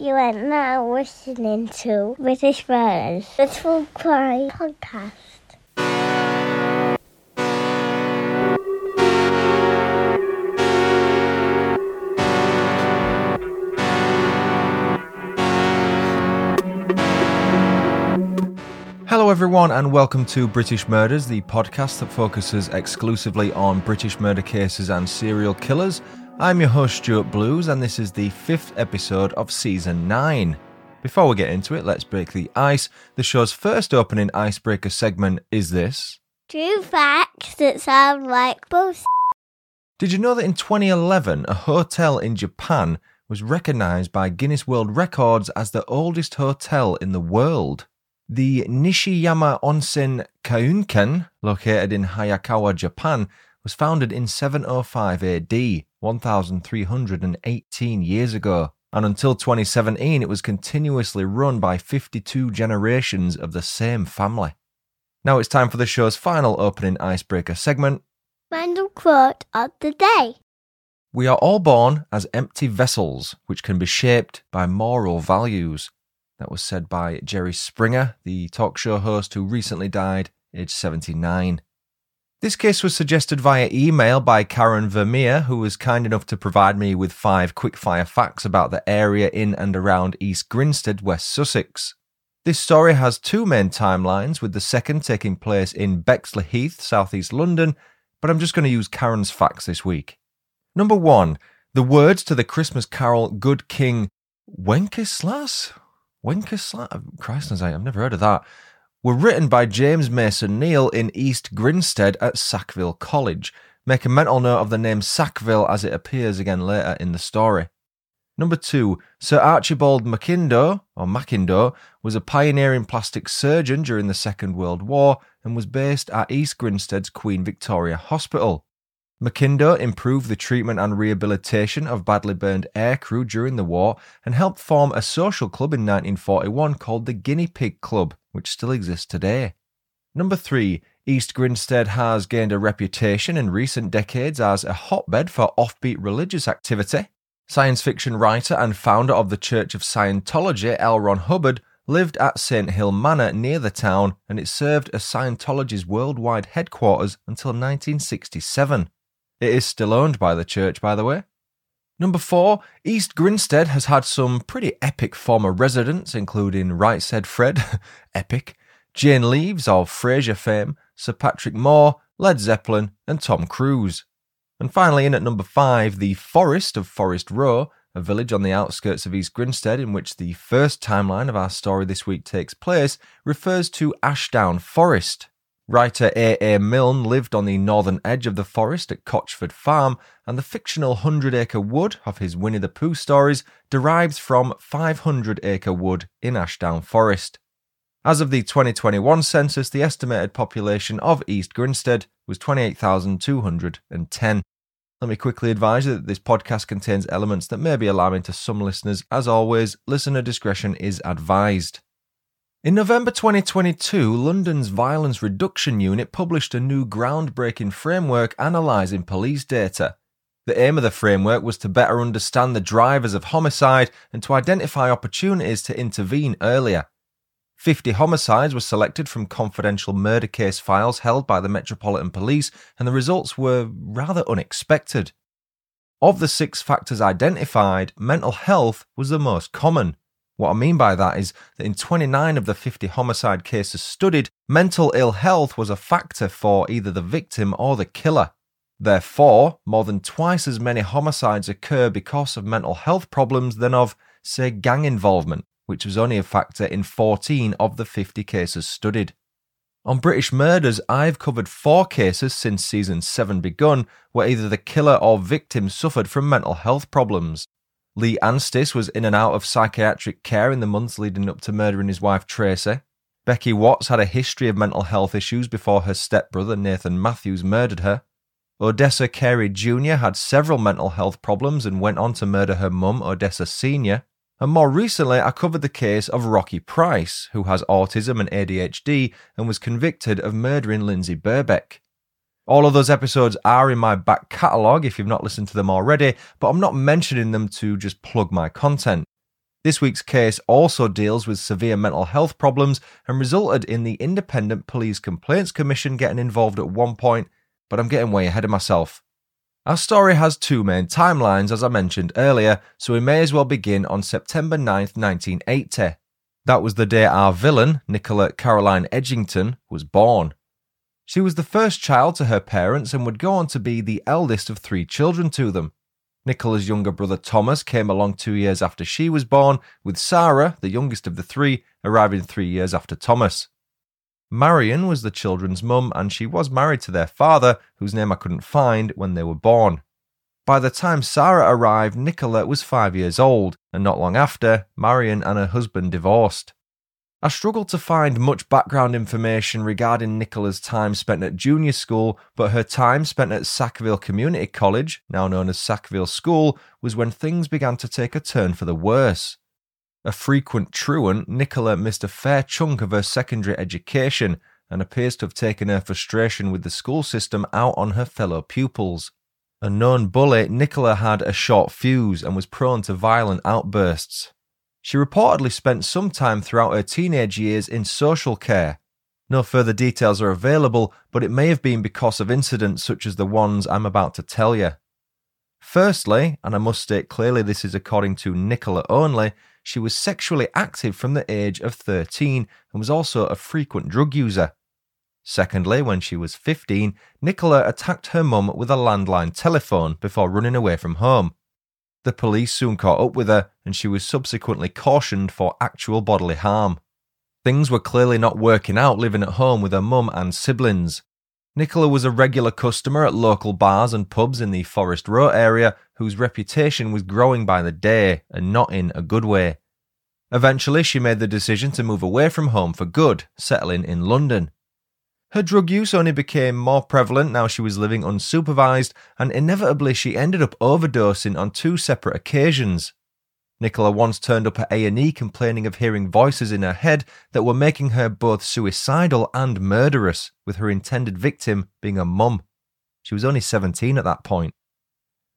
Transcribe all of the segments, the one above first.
You are now listening to British Birds, the True Crime Podcast. Hello, everyone, and welcome to British Murders, the podcast that focuses exclusively on British murder cases and serial killers. I'm your host, Stuart Blues, and this is the fifth episode of season 9. Before we get into it, let's break the ice. The show's first opening icebreaker segment is this. True facts that sound like bullshit. Did you know that in 2011, a hotel in Japan was recognized by Guinness World Records as the oldest hotel in the world? The Nishiyama Onsen Keiunkan, located in Hayakawa, Japan, was founded in 705 AD, 1318 years ago, and until 2017 it was continuously run by 52 generations of the same family. Now it's time for the show's final opening icebreaker segment. Random quote of the day. We are all born as empty vessels which can be shaped by moral values. That was said by Jerry Springer, the talk show host who recently died, aged 79. This case was suggested via email by Karen Vermeer, who was kind enough to provide me with five quickfire facts about the area in and around East Grinstead, West Sussex. This story has two main timelines, with the second taking place in Bexley Heath, southeast London, but I'm just going to use Karen's facts this week. Number one, the words to the Christmas carol Good King Wenceslas? Wenceslas? Christ knows, I've never heard of that. Were written by James Mason Neale in East Grinstead at Sackville College. Make a mental note of the name Sackville as it appears again later in the story. Number two, Sir Archibald McIndoe, or McIndoe, was a pioneering plastic surgeon during the Second World War and was based at East Grinstead's Queen Victoria Hospital. McIndoe improved the treatment and rehabilitation of badly burned aircrew during the war and helped form a social club in 1941 called the Guinea Pig Club, which still exists today. Number three, East Grinstead has gained a reputation in recent decades as a hotbed for offbeat religious activity. Science fiction writer and founder of the Church of Scientology, L. Ron Hubbard, lived at St. Hill Manor near the town, and it served as Scientology's worldwide headquarters until 1967. It is still owned by the church, by the way. Number four, East Grinstead has had some pretty epic former residents, including Right Said Fred, epic, Jane Leeves of Frasier fame, Sir Patrick Moore, Led Zeppelin, and Tom Cruise. And finally, in at number five, the Forest of Forest Row, a village on the outskirts of East Grinstead in which the first timeline of our story this week takes place, refers to Ashdown Forest. Writer A. A. Milne lived on the northern edge of the forest at Cotchford Farm, and the fictional Hundred Acre Wood of his Winnie the Pooh stories derives from 500 Acre Wood in Ashdown Forest. As of the 2021 census, the estimated population of East Grinstead was 28,210. Let me quickly advise you that this podcast contains elements that may be alarming to some listeners. As always, listener discretion is advised. In November 2022, London's Violence Reduction Unit published a new groundbreaking framework analysing police data. The aim of the framework was to better understand the drivers of homicide and to identify opportunities to intervene earlier. 50 homicides were selected from confidential murder case files held by the Metropolitan Police, and the results were rather unexpected. Of the six factors identified, mental health was the most common. What I mean by that is that in 29 of the 50 homicide cases studied, mental ill health was a factor for either the victim or the killer. Therefore, more than twice as many homicides occur because of mental health problems than of, say, gang involvement, which was only a factor in 14 of the 50 cases studied. On British Murders, I've covered four cases since season 7 begun where either the killer or victim suffered from mental health problems. Lee Anstis was in and out of psychiatric care in the months leading up to murdering his wife Tracy. Becky Watts had a history of mental health issues before her stepbrother Nathan Matthews murdered her. Odessa Carey Jr. had several mental health problems and went on to murder her mum, Odessa Sr. And more recently, I covered the case of Rocky Price, who has autism and ADHD and was convicted of murdering Lindsay Birbeck. All of those episodes are in my back catalogue if you've not listened to them already, but I'm not mentioning them to just plug my content. This week's case also deals with severe mental health problems and resulted in the Independent Police Complaints Commission getting involved at one point but I'm getting way ahead of myself. Our story has two main timelines, as I mentioned earlier, so we may as well begin on September 9th, 1980. That was the day our villain, Nicola Caroline Edgington, was born. She was the first child to her parents and would go on to be the eldest of three children to them. Nicola's younger brother Thomas came along two years after she was born, with Sarah, the youngest of the three, arriving three years after Thomas. Marion was the children's mum, and she was married to their father, whose name I couldn't find, when they were born. By the time Sarah arrived, Nicola was five years old, and not long after, Marion and her husband divorced. I struggled to find much background information regarding Nicola's time spent at junior school, but her time spent at Sackville Community College, now known as Sackville School, was when things began to take a turn for the worse. A frequent truant, Nicola missed a fair chunk of her secondary education and appears to have taken her frustration with the school system out on her fellow pupils. A known bully, Nicola had a short fuse and was prone to violent outbursts. She reportedly spent some time throughout her teenage years in social care. No further details are available, but it may have been because of incidents such as the ones I'm about to tell you. Firstly, and I must state clearly this is according to Nicola only, she was sexually active from the age of 13 and was also a frequent drug user. Secondly, when she was 15, Nicola attacked her mum with a landline telephone before running away from home. The police soon caught up with her and she was subsequently cautioned for actual bodily harm. Things were clearly not working out living at home with her mum and siblings. Nicola was a regular customer at local bars and pubs in the Forest Row area whose reputation was growing by the day and not in a good way. Eventually, she made the decision to move away from home for good, settling in London. Her drug use only became more prevalent now she was living unsupervised, and inevitably she ended up overdosing on two separate occasions. Nicola once turned up at A&E complaining of hearing voices in her head that were making her both suicidal and murderous, with her intended victim being a mum. She was only 17 at that point.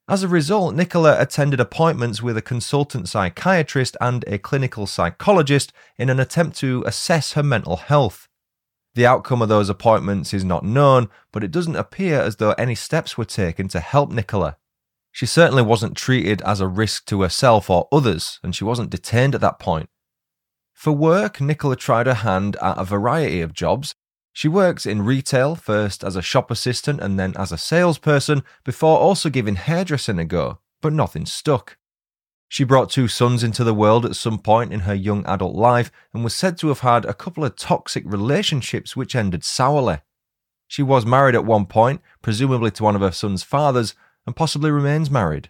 As a result, Nicola attended appointments with a consultant psychiatrist and a clinical psychologist in an attempt to assess her mental health. The outcome of those appointments is not known, but it doesn't appear as though any steps were taken to help Nicola. She certainly wasn't treated as a risk to herself or others, and she wasn't detained at that point. For work, Nicola tried her hand at a variety of jobs. She worked in retail, first as a shop assistant and then as a salesperson, before also giving hairdressing a go, but nothing stuck. She brought two sons into the world at some point in her young adult life and was said to have had a couple of toxic relationships which ended sourly. She was married at one point, presumably to one of her son's fathers, and possibly remains married.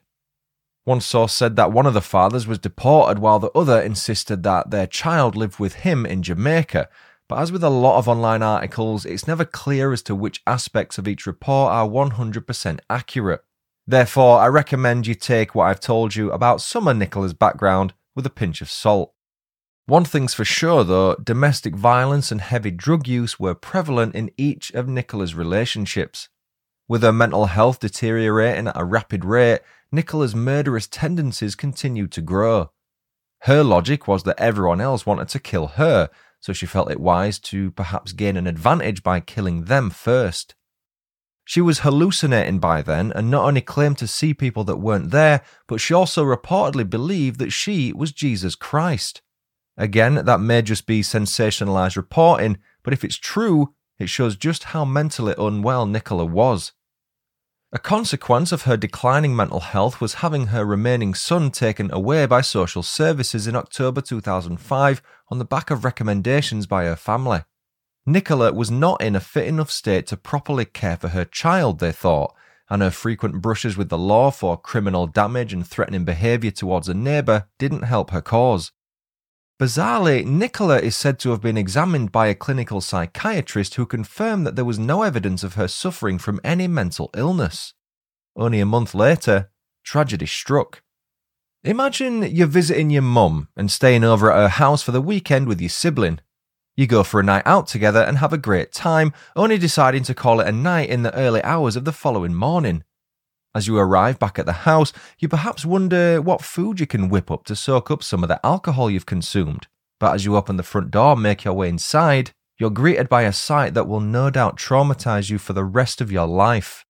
One source said that one of the fathers was deported while the other insisted that their child lived with him in Jamaica. But as with a lot of online articles, it's never clear as to which aspects of each report are 100% accurate. Therefore, I recommend you take what I've told you about Summer Nicola's background with a pinch of salt. One thing's for sure though, domestic violence and heavy drug use were prevalent in each of Nicola's relationships. With her mental health deteriorating at a rapid rate, Nicola's murderous tendencies continued to grow. Her logic was that everyone else wanted to kill her, so she felt it wise to perhaps gain an advantage by killing them first. She was hallucinating by then and not only claimed to see people that weren't there, but she also reportedly believed that she was Jesus Christ. Again, that may just be sensationalised reporting, but if it's true, it shows just how mentally unwell Nicola was. A consequence of her declining mental health was having her remaining son taken away by social services in October 2005 on the back of recommendations by her family. Nicola was not in a fit enough state to properly care for her child, they thought, and her frequent brushes with the law for criminal damage and threatening behaviour towards a neighbour didn't help her cause. Bizarrely, Nicola is said to have been examined by a clinical psychiatrist who confirmed that there was no evidence of her suffering from any mental illness. Only a month later, tragedy struck. Imagine you're visiting your mum and staying over at her house for the weekend with your sibling. You go for a night out together and have a great time, only deciding to call it a night in the early hours of the following morning. As you arrive back at the house, you perhaps wonder what food you can whip up to soak up some of the alcohol you've consumed. But as you open the front door and make your way inside, you're greeted by a sight that will no doubt traumatize you for the rest of your life.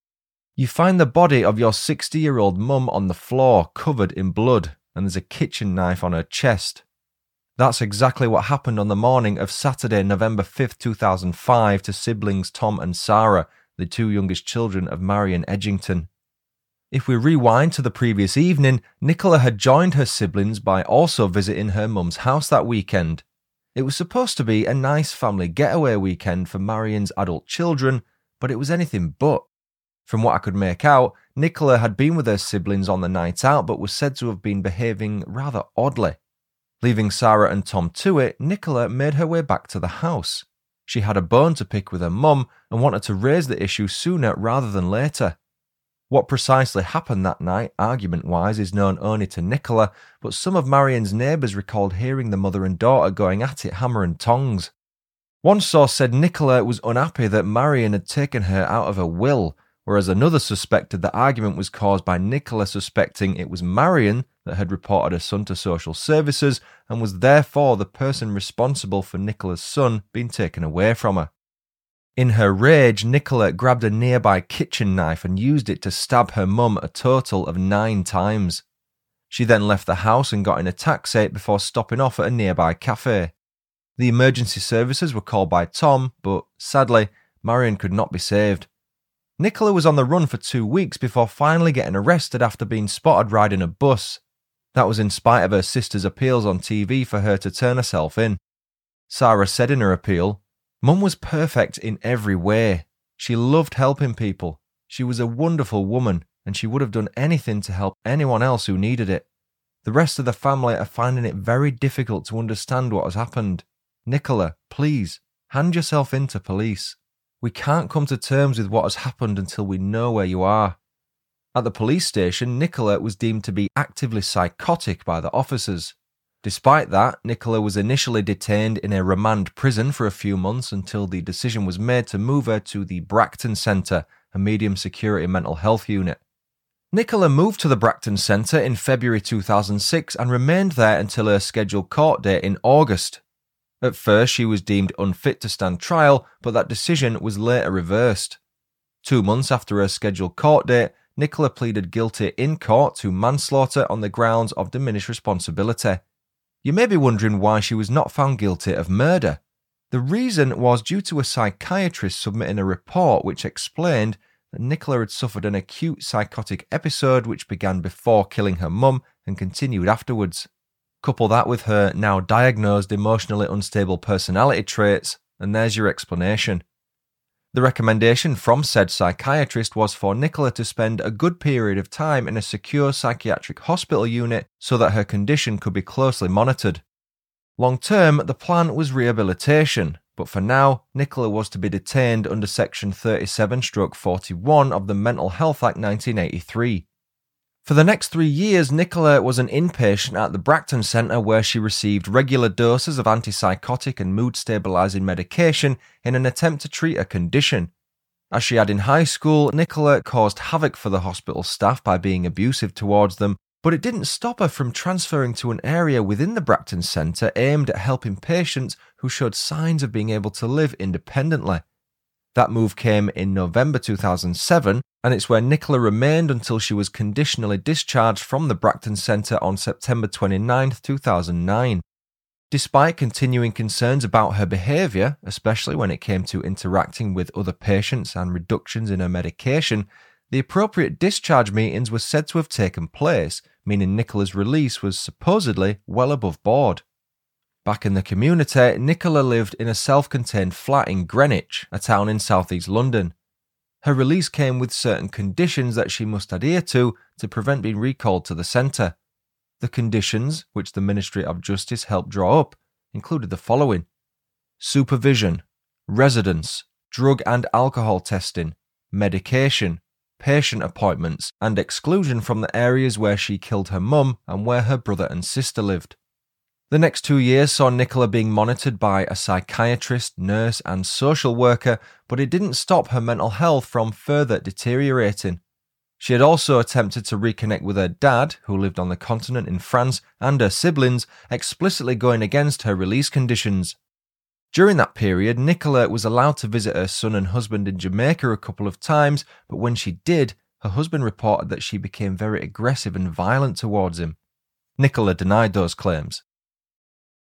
You find the body of your 60 year old mum on the floor, covered in blood, and there's a kitchen knife on her chest. That's exactly what happened on the morning of Saturday, November 5th, 2005, to siblings Tom and Sarah, the two youngest children of Marion Edgington. If we rewind to the previous evening, Nicola had joined her siblings by also visiting her mum's house that weekend. It was supposed to be a nice family getaway weekend for Marion's adult children, but it was anything but. From what I could make out, Nicola had been with her siblings on the night out but was said to have been behaving rather oddly. Leaving Sarah and Tom to it, Nicola made her way back to the house. She had a bone to pick with her mum and wanted to raise the issue sooner rather than later. What precisely happened that night, argument wise, is known only to Nicola, but some of Marion's neighbours recalled hearing the mother and daughter going at it hammer and tongs. One source said Nicola was unhappy that Marion had taken her out of her will, whereas another suspected the argument was caused by Nicola suspecting it was Marion that had reported her son to social services and was therefore the person responsible for Nicola's son being taken away from her. In her rage, Nicola grabbed a nearby kitchen knife and used it to stab her mum a total of nine times. She then left the house and got in a taxi before stopping off at a nearby cafe. The emergency services were called by Tom, but sadly, Marion could not be saved. Nicola was on the run for two weeks before finally getting arrested after being spotted riding a bus. That was in spite of her sister's appeals on TV for her to turn herself in. Sarah said in her appeal, Mum was perfect in every way. She loved helping people. She was a wonderful woman, and she would have done anything to help anyone else who needed it. The rest of the family are finding it very difficult to understand what has happened. Nicola, please, hand yourself in to police. We can't come to terms with what has happened until we know where you are. At the police station, Nicola was deemed to be actively psychotic by the officers. Despite that, Nicola was initially detained in a remand prison for a few months until the decision was made to move her to the Bracton Centre, a medium security mental health unit. Nicola moved to the Bracton Centre in February 2006 and remained there until her scheduled court date in August. At first, she was deemed unfit to stand trial, but that decision was later reversed. Two months after her scheduled court date, Nicola pleaded guilty in court to manslaughter on the grounds of diminished responsibility. You may be wondering why she was not found guilty of murder. The reason was due to a psychiatrist submitting a report which explained that Nicola had suffered an acute psychotic episode which began before killing her mum and continued afterwards. Couple that with her now diagnosed emotionally unstable personality traits, and there's your explanation. The recommendation from said psychiatrist was for Nicola to spend a good period of time in a secure psychiatric hospital unit so that her condition could be closely monitored. Long term, the plan was rehabilitation, but for now, Nicola was to be detained under Section 37 41 of the Mental Health Act 1983. For the next three years, Nicola was an inpatient at the Bracton Centre where she received regular doses of antipsychotic and mood stabilising medication in an attempt to treat a condition. As she had in high school, Nicola caused havoc for the hospital staff by being abusive towards them, but it didn't stop her from transferring to an area within the Bracton Centre aimed at helping patients who showed signs of being able to live independently. That move came in November 2007, and it's where Nicola remained until she was conditionally discharged from the Bracton Centre on September 29, 2009. Despite continuing concerns about her behaviour, especially when it came to interacting with other patients and reductions in her medication, the appropriate discharge meetings were said to have taken place, meaning Nicola's release was supposedly well above board. Back in the community, Nicola lived in a self contained flat in Greenwich, a town in southeast London. Her release came with certain conditions that she must adhere to to prevent being recalled to the centre. The conditions, which the Ministry of Justice helped draw up, included the following supervision, residence, drug and alcohol testing, medication, patient appointments, and exclusion from the areas where she killed her mum and where her brother and sister lived. The next two years saw Nicola being monitored by a psychiatrist, nurse, and social worker, but it didn't stop her mental health from further deteriorating. She had also attempted to reconnect with her dad, who lived on the continent in France, and her siblings, explicitly going against her release conditions. During that period, Nicola was allowed to visit her son and husband in Jamaica a couple of times, but when she did, her husband reported that she became very aggressive and violent towards him. Nicola denied those claims.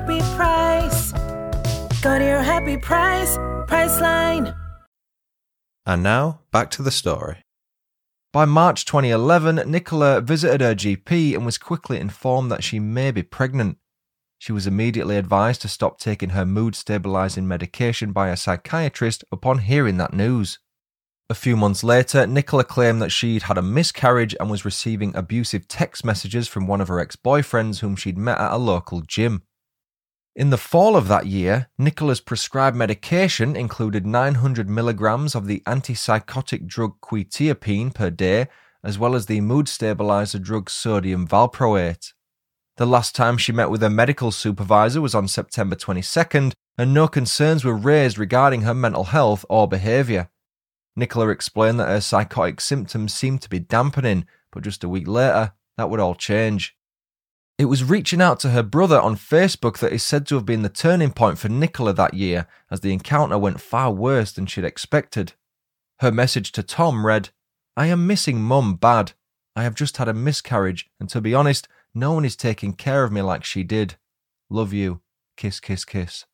happy price. Go to your happy price, Priceline. And now, back to the story. By March 2011, Nicola visited her GP and was quickly informed that she may be pregnant. She was immediately advised to stop taking her mood stabilizing medication by a psychiatrist upon hearing that news. A few months later, Nicola claimed that she'd had a miscarriage and was receiving abusive text messages from one of her ex boyfriends whom she'd met at a local gym. In the fall of that year, Nicola's prescribed medication included 900 milligrams of the antipsychotic drug quetiapine per day, as well as the mood stabilizer drug sodium valproate. The last time she met with her medical supervisor was on September 22nd, and no concerns were raised regarding her mental health or behaviour. Nicola explained that her psychotic symptoms seemed to be dampening, but just a week later, that would all change. It was reaching out to her brother on Facebook that is said to have been the turning point for Nicola that year, as the encounter went far worse than she'd expected. Her message to Tom read, I am missing mum bad. I have just had a miscarriage, and to be honest, no one is taking care of me like she did. Love you. Kiss, kiss, kiss.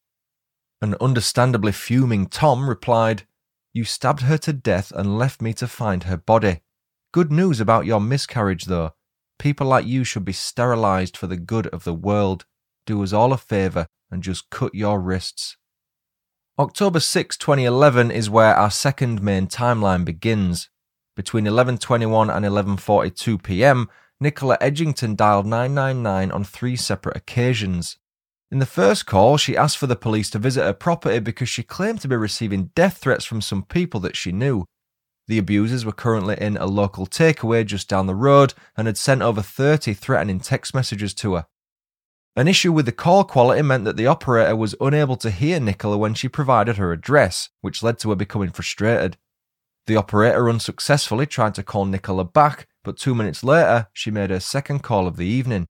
An understandably fuming Tom replied, You stabbed her to death and left me to find her body. Good news about your miscarriage, though. People like you should be sterilized for the good of the world. Do us all a favour and just cut your wrists. October 6, 2011 is where our second main timeline begins. Between 11:21 and 11:42 p.m., Nicola Edgington dialed 999 on three separate occasions. In the first call, she asked for the police to visit her property because she claimed to be receiving death threats from some people that she knew. The abusers were currently in a local takeaway just down the road and had sent over 30 threatening text messages to her. An issue with the call quality meant that the operator was unable to hear Nicola when she provided her address, which led to her becoming frustrated. The operator unsuccessfully tried to call Nicola back, but two minutes later, she made her second call of the evening.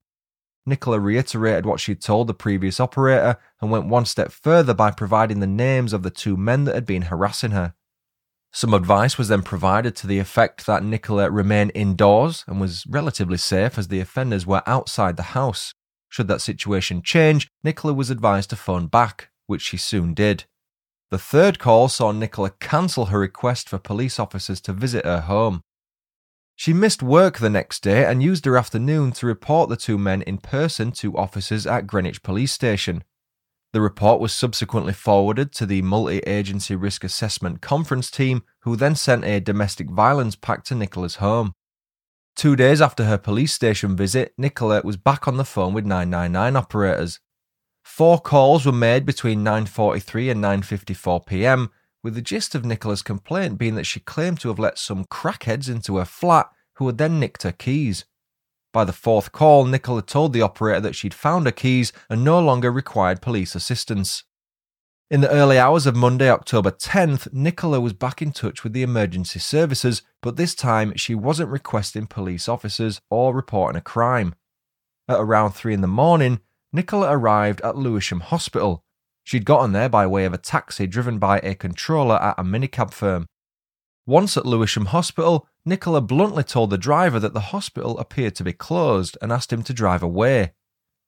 Nicola reiterated what she'd told the previous operator and went one step further by providing the names of the two men that had been harassing her. Some advice was then provided to the effect that Nicola remain indoors and was relatively safe as the offenders were outside the house. Should that situation change, Nicola was advised to phone back, which she soon did. The third call saw Nicola cancel her request for police officers to visit her home. She missed work the next day and used her afternoon to report the two men in person to officers at Greenwich Police Station. The report was subsequently forwarded to the Multi Agency Risk Assessment Conference team, who then sent a domestic violence pack to Nicola's home. Two days after her police station visit, Nicola was back on the phone with 999 operators. Four calls were made between 9:43 and 9:54 p.m., with the gist of Nicola's complaint being that she claimed to have let some crackheads into her flat who had then nicked her keys. By the fourth call, Nicola told the operator that she'd found her keys and no longer required police assistance. In the early hours of Monday, October 10th, Nicola was back in touch with the emergency services, but this time she wasn't requesting police officers or reporting a crime. At around 3 in the morning, Nicola arrived at Lewisham Hospital. She'd gotten there by way of a taxi driven by a controller at a minicab firm. Once at Lewisham Hospital, Nicola bluntly told the driver that the hospital appeared to be closed and asked him to drive away.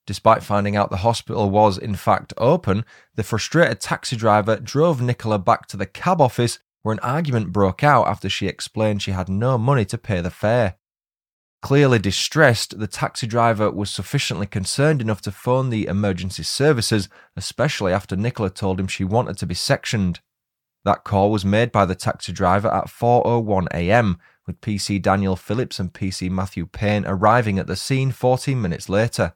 Despite finding out the hospital was in fact open, the frustrated taxi driver drove Nicola back to the cab office where an argument broke out after she explained she had no money to pay the fare. Clearly distressed, the taxi driver was sufficiently concerned enough to phone the emergency services, especially after Nicola told him she wanted to be sectioned. That call was made by the taxi driver at 4:01 a.m., with PC Daniel Phillips and PC Matthew Payne arriving at the scene 14 minutes later.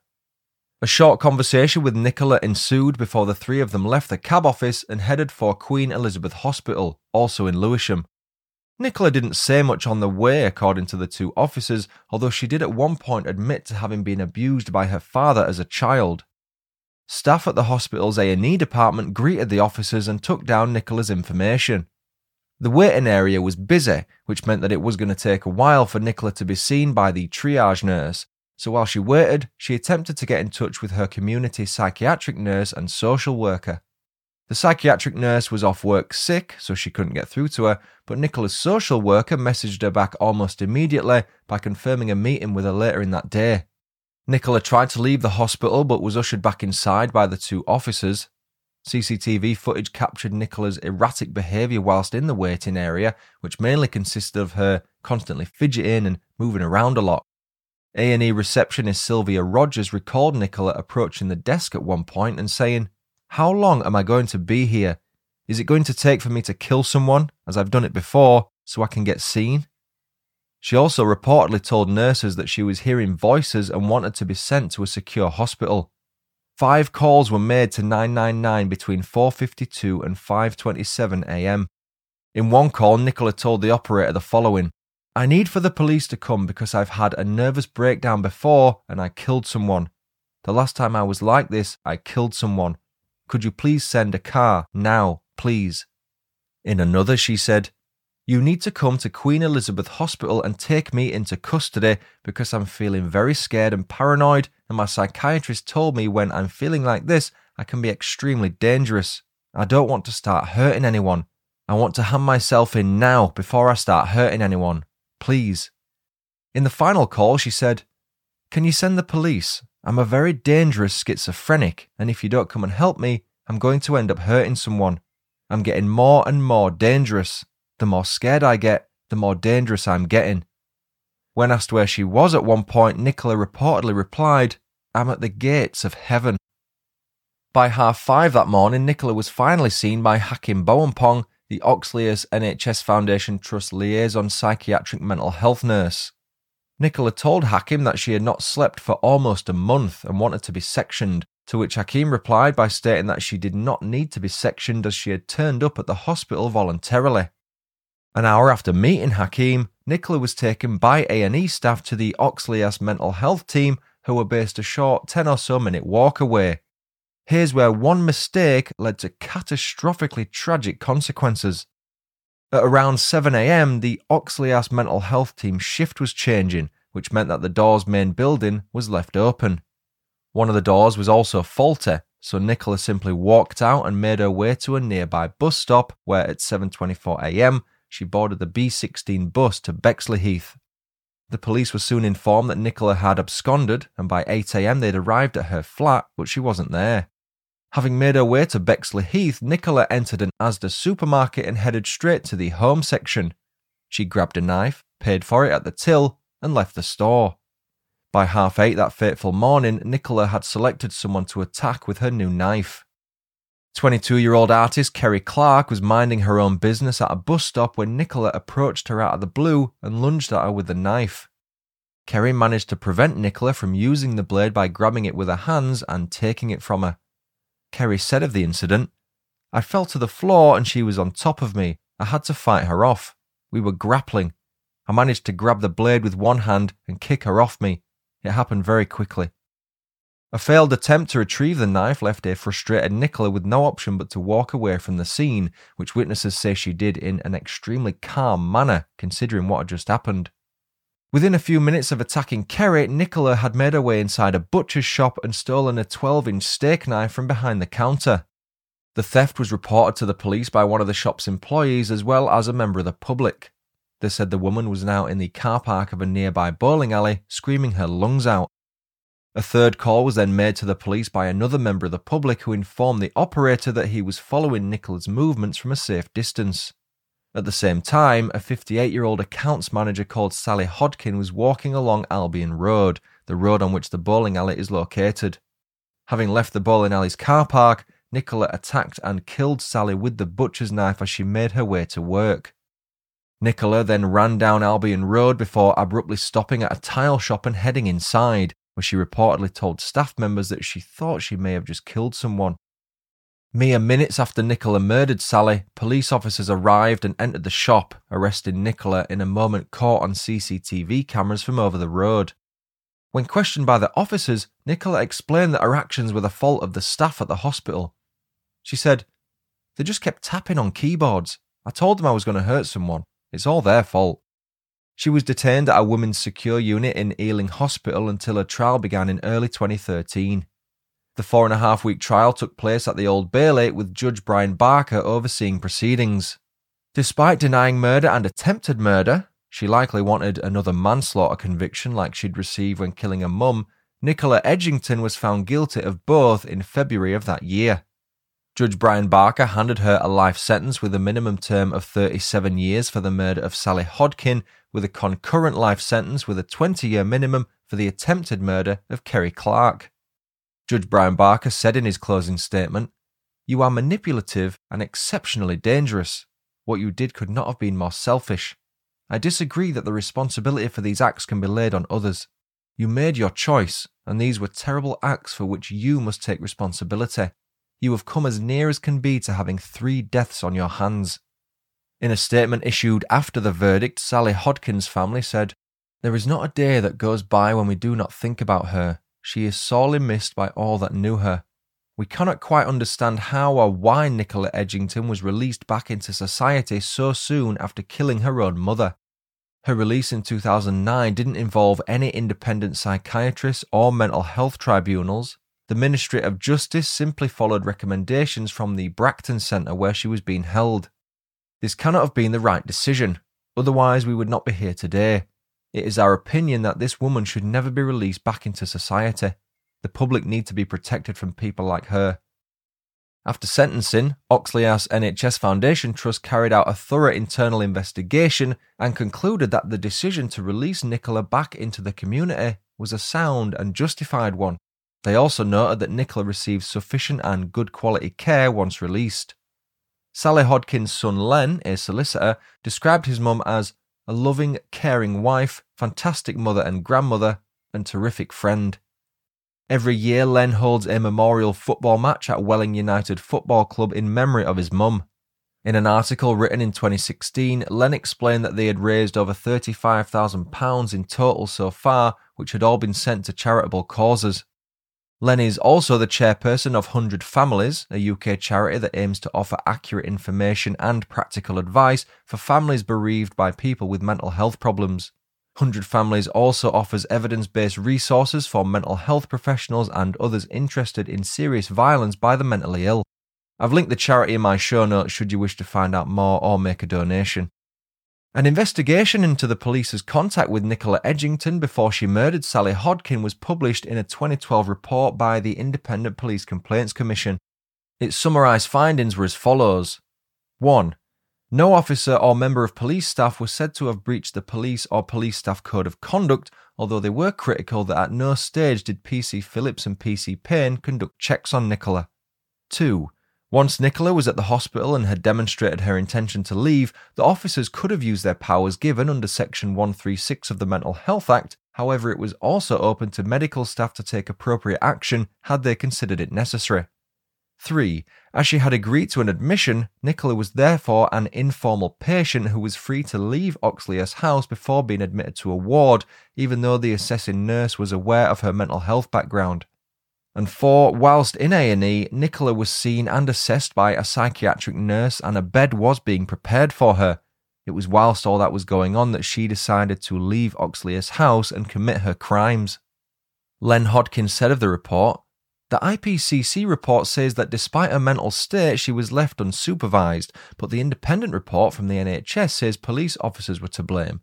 A short conversation with Nicola ensued before the three of them left the cab office and headed for Queen Elizabeth Hospital, also in Lewisham. Nicola didn't say much on the way, according to the two officers, although she did at one point admit to having been abused by her father as a child. Staff at the hospital's A&E department greeted the officers and took down Nicola's information. The waiting area was busy, which meant that it was going to take a while for Nicola to be seen by the triage nurse, so while she waited, she attempted to get in touch with her community psychiatric nurse and social worker. The psychiatric nurse was off work sick, so she couldn't get through to her, but Nicola's social worker messaged her back almost immediately by confirming a meeting with her later in that day. Nicola tried to leave the hospital but was ushered back inside by the two officers. CCTV footage captured Nicola's erratic behaviour whilst in the waiting area, which mainly consisted of her constantly fidgeting and moving around a lot. A&E receptionist Sylvia Rogers recalled Nicola approaching the desk at one point and saying, How long am I going to be here? Is it going to take for me to kill someone, as I've done it before, so I can get seen? She also reportedly told nurses that she was hearing voices and wanted to be sent to a secure hospital. Five calls were made to 999 between 4:52 and 5:27 a.m. In one call, Nicola told the operator the following: I need for the police to come because I've had a nervous breakdown before and I killed someone. The last time I was like this, I killed someone. Could you please send a car now, please? In another, she said, You need to come to Queen Elizabeth Hospital and take me into custody because I'm feeling very scared and paranoid, and my psychiatrist told me when I'm feeling like this, I can be extremely dangerous. I don't want to start hurting anyone. I want to hand myself in now before I start hurting anyone please. In the final call, she said, Can you send the police? I'm a very dangerous schizophrenic, and if you don't come and help me, I'm going to end up hurting someone. I'm getting more and more dangerous. The more scared I get, the more dangerous I'm getting. When asked where she was at one point, Nicola reportedly replied, I'm at the gates of heaven. By half five that morning, Nicola was finally seen by Hakim Bowenpong, the Oxleas NHS Foundation Trust liaison psychiatric mental health nurse. Nicola told Hakim that she had not slept for almost a month and wanted to be sectioned, to which Hakim replied by stating that she did not need to be sectioned as she had turned up at the hospital voluntarily. An hour after meeting Hakim, Nicola was taken by A&E staff to the Oxleas mental health team who were based a short 10 or so minute walk away. Here's where one mistake led to catastrophically tragic consequences. At around 7am, the Oxleas mental health team shift was changing, which meant that the door's main building was left open. One of the doors was also faulty, so Nicola simply walked out and made her way to a nearby bus stop where at 7.24am she boarded the B16 bus to Bexleyheath. The police were soon informed that Nicola had absconded, and by 8am they'd arrived at her flat, but she wasn't there. Having made her way to Bexleyheath, Nicola entered an Asda supermarket and headed straight to the home section. She grabbed a knife, paid for it at the till, and left the store. By half eight that fateful morning, Nicola had selected someone to attack with her new knife. 22 year old artist Kerry Clark was minding her own business at a bus stop when Nicola approached her out of the blue and lunged at her with a knife. Kerry managed to prevent Nicola from using the blade by grabbing it with her hands and taking it from her. Kerry said of the incident, I fell to the floor and she was on top of me. I had to fight her off. We were grappling. I managed to grab the blade with one hand and kick her off me. It happened very quickly. A failed attempt to retrieve the knife left a frustrated Nicola with no option but to walk away from the scene, which witnesses say she did in an extremely calm manner, considering what had just happened. Within a few minutes of attacking Kerry, Nicola had made her way inside a butcher's shop and stolen a 12 inch steak knife from behind the counter. The theft was reported to the police by one of the shop's employees as well as a member of the public. They said the woman was now in the car park of a nearby bowling alley, screaming her lungs out. A third call was then made to the police by another member of the public who informed the operator that he was following Nicola's movements from a safe distance. At the same time, a 58 year old accounts manager called Sally Hodkin was walking along Albion Road, the road on which the bowling alley is located. Having left the bowling alley's car park, Nicola attacked and killed Sally with the butcher's knife as she made her way to work. Nicola then ran down Albion Road before abruptly stopping at a tile shop and heading inside where she reportedly told staff members that she thought she may have just killed someone. Mere minutes after Nicola murdered Sally, police officers arrived and entered the shop, arresting Nicola in a moment caught on CCTV cameras from over the road. When questioned by the officers, Nicola explained that her actions were the fault of the staff at the hospital. She said, They just kept tapping on keyboards. I told them I was going to hurt someone. It's all their fault. She was detained at a women's secure unit in Ealing Hospital until her trial began in early 2013. The four and a half week trial took place at the Old Bailey with Judge Brian Barker overseeing proceedings. Despite denying murder and attempted murder, she likely wanted another manslaughter conviction like she'd received when killing her mum. Nicola Edgington was found guilty of both in February of that year. Judge Brian Barker handed her a life sentence with a minimum term of 37 years for the murder of Sally Hodkin, with a concurrent life sentence with a 20 year minimum for the attempted murder of Kerry Clark. Judge Brian Barker said in his closing statement, You are manipulative and exceptionally dangerous. What you did could not have been more selfish. I disagree that the responsibility for these acts can be laid on others. You made your choice, and these were terrible acts for which you must take responsibility. You have come as near as can be to having three deaths on your hands. In a statement issued after the verdict, Sally Hodkin's family said, There is not a day that goes by when we do not think about her. She is sorely missed by all that knew her. We cannot quite understand how or why Nicola Edgington was released back into society so soon after killing her own mother. Her release in 2009 didn't involve any independent psychiatrists or mental health tribunals. The Ministry of Justice simply followed recommendations from the Bracton Centre where she was being held. This cannot have been the right decision, otherwise, we would not be here today. It is our opinion that this woman should never be released back into society. The public need to be protected from people like her. After sentencing, Oxleas House NHS Foundation Trust carried out a thorough internal investigation and concluded that the decision to release Nicola back into the community was a sound and justified one. They also noted that Nicola received sufficient and good quality care once released. Sally Hodkin's son Len, a solicitor, described his mum as a loving, caring wife, fantastic mother and grandmother, and terrific friend. Every year, Len holds a memorial football match at Welling United Football Club in memory of his mum. In an article written in 2016, Len explained that they had raised over £35,000 in total so far, which had all been sent to charitable causes. Len is also the chairperson of 100 Families, a UK charity that aims to offer accurate information and practical advice for families bereaved by people with mental health problems. 100 Families also offers evidence based resources for mental health professionals and others interested in serious violence by the mentally ill. I've linked the charity in my show notes should you wish to find out more or make a donation. An investigation into the police's contact with Nicola Edgington before she murdered Sally Hodkin was published in a 2012 report by the Independent Police Complaints Commission. Its summarised findings were as follows 1. No officer or member of police staff was said to have breached the police or police staff code of conduct, although they were critical that at no stage did PC Phillips and PC Payne conduct checks on Nicola. 2. Once Nicola was at the hospital and had demonstrated her intention to leave, the officers could have used their powers given under Section 136 of the Mental Health Act. However, it was also open to medical staff to take appropriate action had they considered it necessary. 3. As she had agreed to an admission, Nicola was therefore an informal patient who was free to leave Oxleas House before being admitted to a ward, even though the assessing nurse was aware of her mental health background. And 4. Whilst in A&E, Nicola was seen and assessed by a psychiatric nurse and a bed was being prepared for her. It was whilst all that was going on that she decided to leave Oxleas House and commit her crimes. Len Hodkin said of the report, the IPCC report says that despite her mental state, she was left unsupervised, but the independent report from the NHS says police officers were to blame.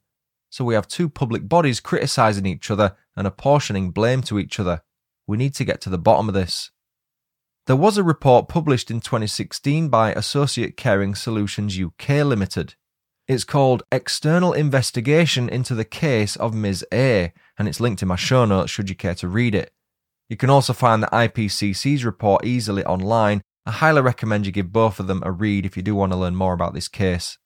So we have two public bodies criticising each other and apportioning blame to each other. We need to get to the bottom of this. There was a report published in 2016 by Associate Caring Solutions UK Limited. It's called External Investigation into the Case of Ms. A, and it's linked in my show notes should you care to read it. You can also find the IPCC's report easily online. I highly recommend you give both of them a read if you do want to learn more about this case.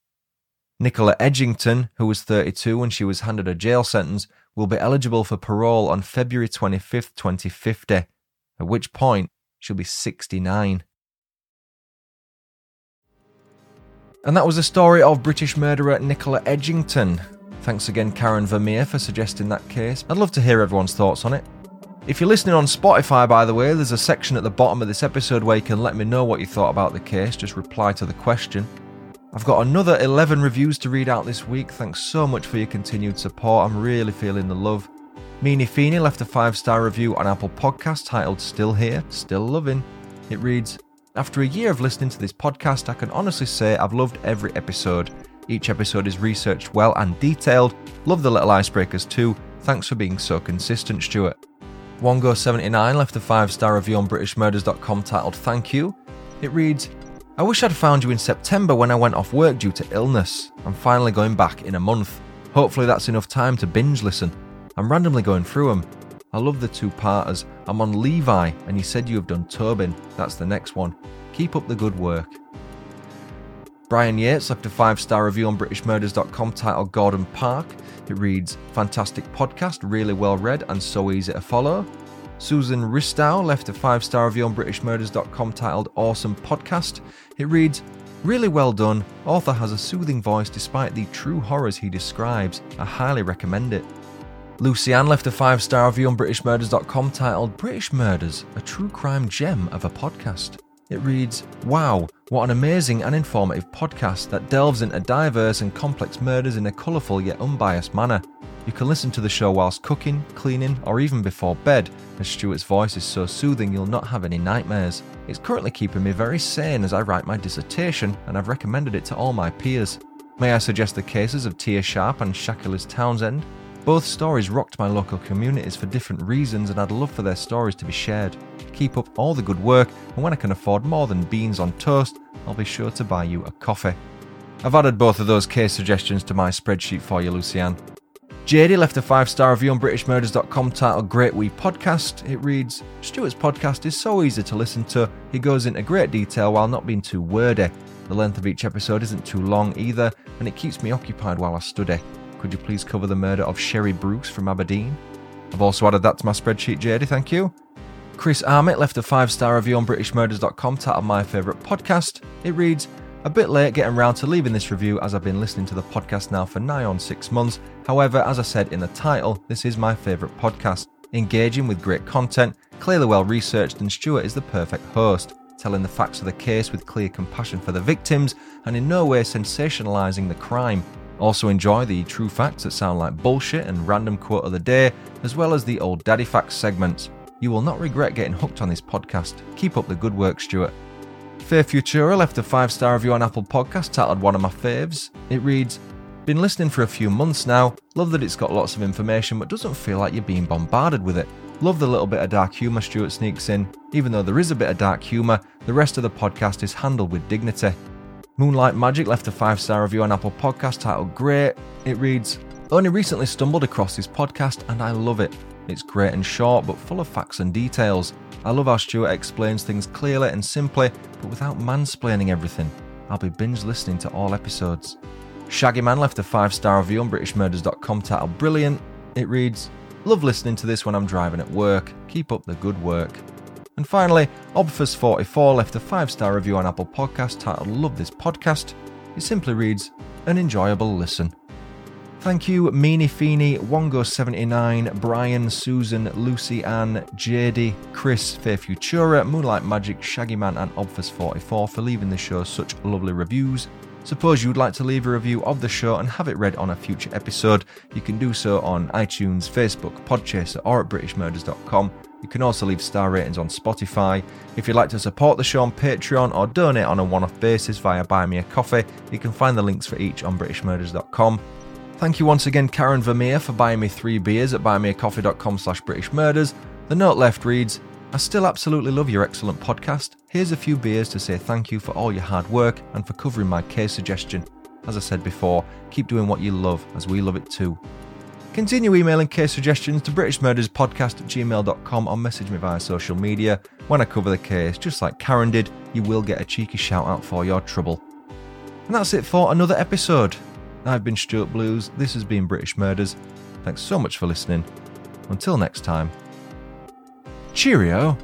Nicola Edgington, who was 32 when she was handed a jail sentence, will be eligible for parole on February 25, 2050, at which point she'll be 69. And that was the story of British murderer Nicola Edgington. Thanks again, Karen Vermeer, for suggesting that case. I'd love to hear everyone's thoughts on it. If you're listening on Spotify, by the way, there's a section at the bottom of this episode where you can let me know what you thought about the case. Just reply to the question. I've got another 11 reviews to read out this week. Thanks so much for your continued support. I'm really feeling the love. Meanie Feeney left a five star review on Apple Podcast titled Still Here, Still Loving. It reads After a year of listening to this podcast, I can honestly say I've loved every episode. Each episode is researched well and detailed. Love the little icebreakers too. Thanks for being so consistent, Stuart. Wongo79 left a five star review on BritishMurders.com titled Thank You. It reads, I wish I'd found you in September when I went off work due to illness. I'm finally going back in a month. Hopefully, that's enough time to binge listen. I'm randomly going through them. I love the two parters. I'm on Levi, and you said you have done Tobin. That's the next one. Keep up the good work. Brian Yates left a five star review on BritishMurders.com titled Gordon Park. It reads, Fantastic podcast, really well read and so easy to follow. Susan Ristow left a five star review on BritishMurders.com titled Awesome Podcast. It reads, Really well done. Author has a soothing voice despite the true horrors he describes. I highly recommend it. Lucy Lucianne left a five star review on BritishMurders.com titled British Murders, a true crime gem of a podcast. It reads, Wow, what an amazing and informative podcast that delves into diverse and complex murders in a colourful yet unbiased manner. You can listen to the show whilst cooking, cleaning, or even before bed, as Stuart's voice is so soothing you'll not have any nightmares. It's currently keeping me very sane as I write my dissertation, and I've recommended it to all my peers. May I suggest the cases of Tia Sharp and Shakilus Townsend? Both stories rocked my local communities for different reasons, and I'd love for their stories to be shared. Keep up all the good work, and when I can afford more than beans on toast, I'll be sure to buy you a coffee. I've added both of those case suggestions to my spreadsheet for you, Lucianne. JD left a five star review on BritishMurders.com titled Great Wee Podcast. It reads Stuart's podcast is so easy to listen to, he goes into great detail while not being too wordy. The length of each episode isn't too long either, and it keeps me occupied while I study. Could you please cover the murder of Sherry Bruce from Aberdeen? I've also added that to my spreadsheet, JD, thank you. Chris Armitt left a five star review on BritishMurders.com titled My Favourite Podcast. It reads, a bit late getting round to leaving this review as I've been listening to the podcast now for nigh on six months. However, as I said in the title, this is my favourite podcast. Engaging with great content, clearly well researched, and Stuart is the perfect host, telling the facts of the case with clear compassion for the victims and in no way sensationalising the crime. Also, enjoy the true facts that sound like bullshit and random quote of the day, as well as the old daddy facts segments. You will not regret getting hooked on this podcast. Keep up the good work, Stuart. Fair Futura left a five star review on Apple Podcast titled One of My Faves. It reads, Been listening for a few months now. Love that it's got lots of information, but doesn't feel like you're being bombarded with it. Love the little bit of dark humour Stuart sneaks in. Even though there is a bit of dark humour, the rest of the podcast is handled with dignity. Moonlight Magic left a five star review on Apple Podcast titled Great. It reads, Only recently stumbled across this podcast and I love it. It's great and short, but full of facts and details. I love how Stuart explains things clearly and simply, but without mansplaining everything. I'll be binge listening to all episodes. Shaggy Man left a five star review on BritishMurders.com titled Brilliant. It reads, Love listening to this when I'm driving at work. Keep up the good work. And finally, Obfus44 left a five star review on Apple Podcasts titled Love This Podcast. It simply reads, An enjoyable listen. Thank you, Meanie Feeny, Wongo79, Brian, Susan, Lucy Ann, JD, Chris, Fair Futura, Moonlight Magic, Shaggy Man, and Obfus44 for leaving the show such lovely reviews. Suppose you would like to leave a review of the show and have it read on a future episode, you can do so on iTunes, Facebook, Podchaser, or at BritishMurders.com. You can also leave star ratings on Spotify. If you'd like to support the show on Patreon or donate on a one off basis via Buy Me a Coffee, you can find the links for each on BritishMurders.com. Thank you once again, Karen Vermeer, for buying me three beers at buymeacoffee.com slash British Murders. The note left reads, I still absolutely love your excellent podcast. Here's a few beers to say thank you for all your hard work and for covering my case suggestion. As I said before, keep doing what you love, as we love it too. Continue emailing case suggestions to BritishMurdersPodcast at gmail.com or message me via social media. When I cover the case, just like Karen did, you will get a cheeky shout out for your trouble. And that's it for another episode. I've been Stuart Blues, this has been British Murders. Thanks so much for listening. Until next time, cheerio.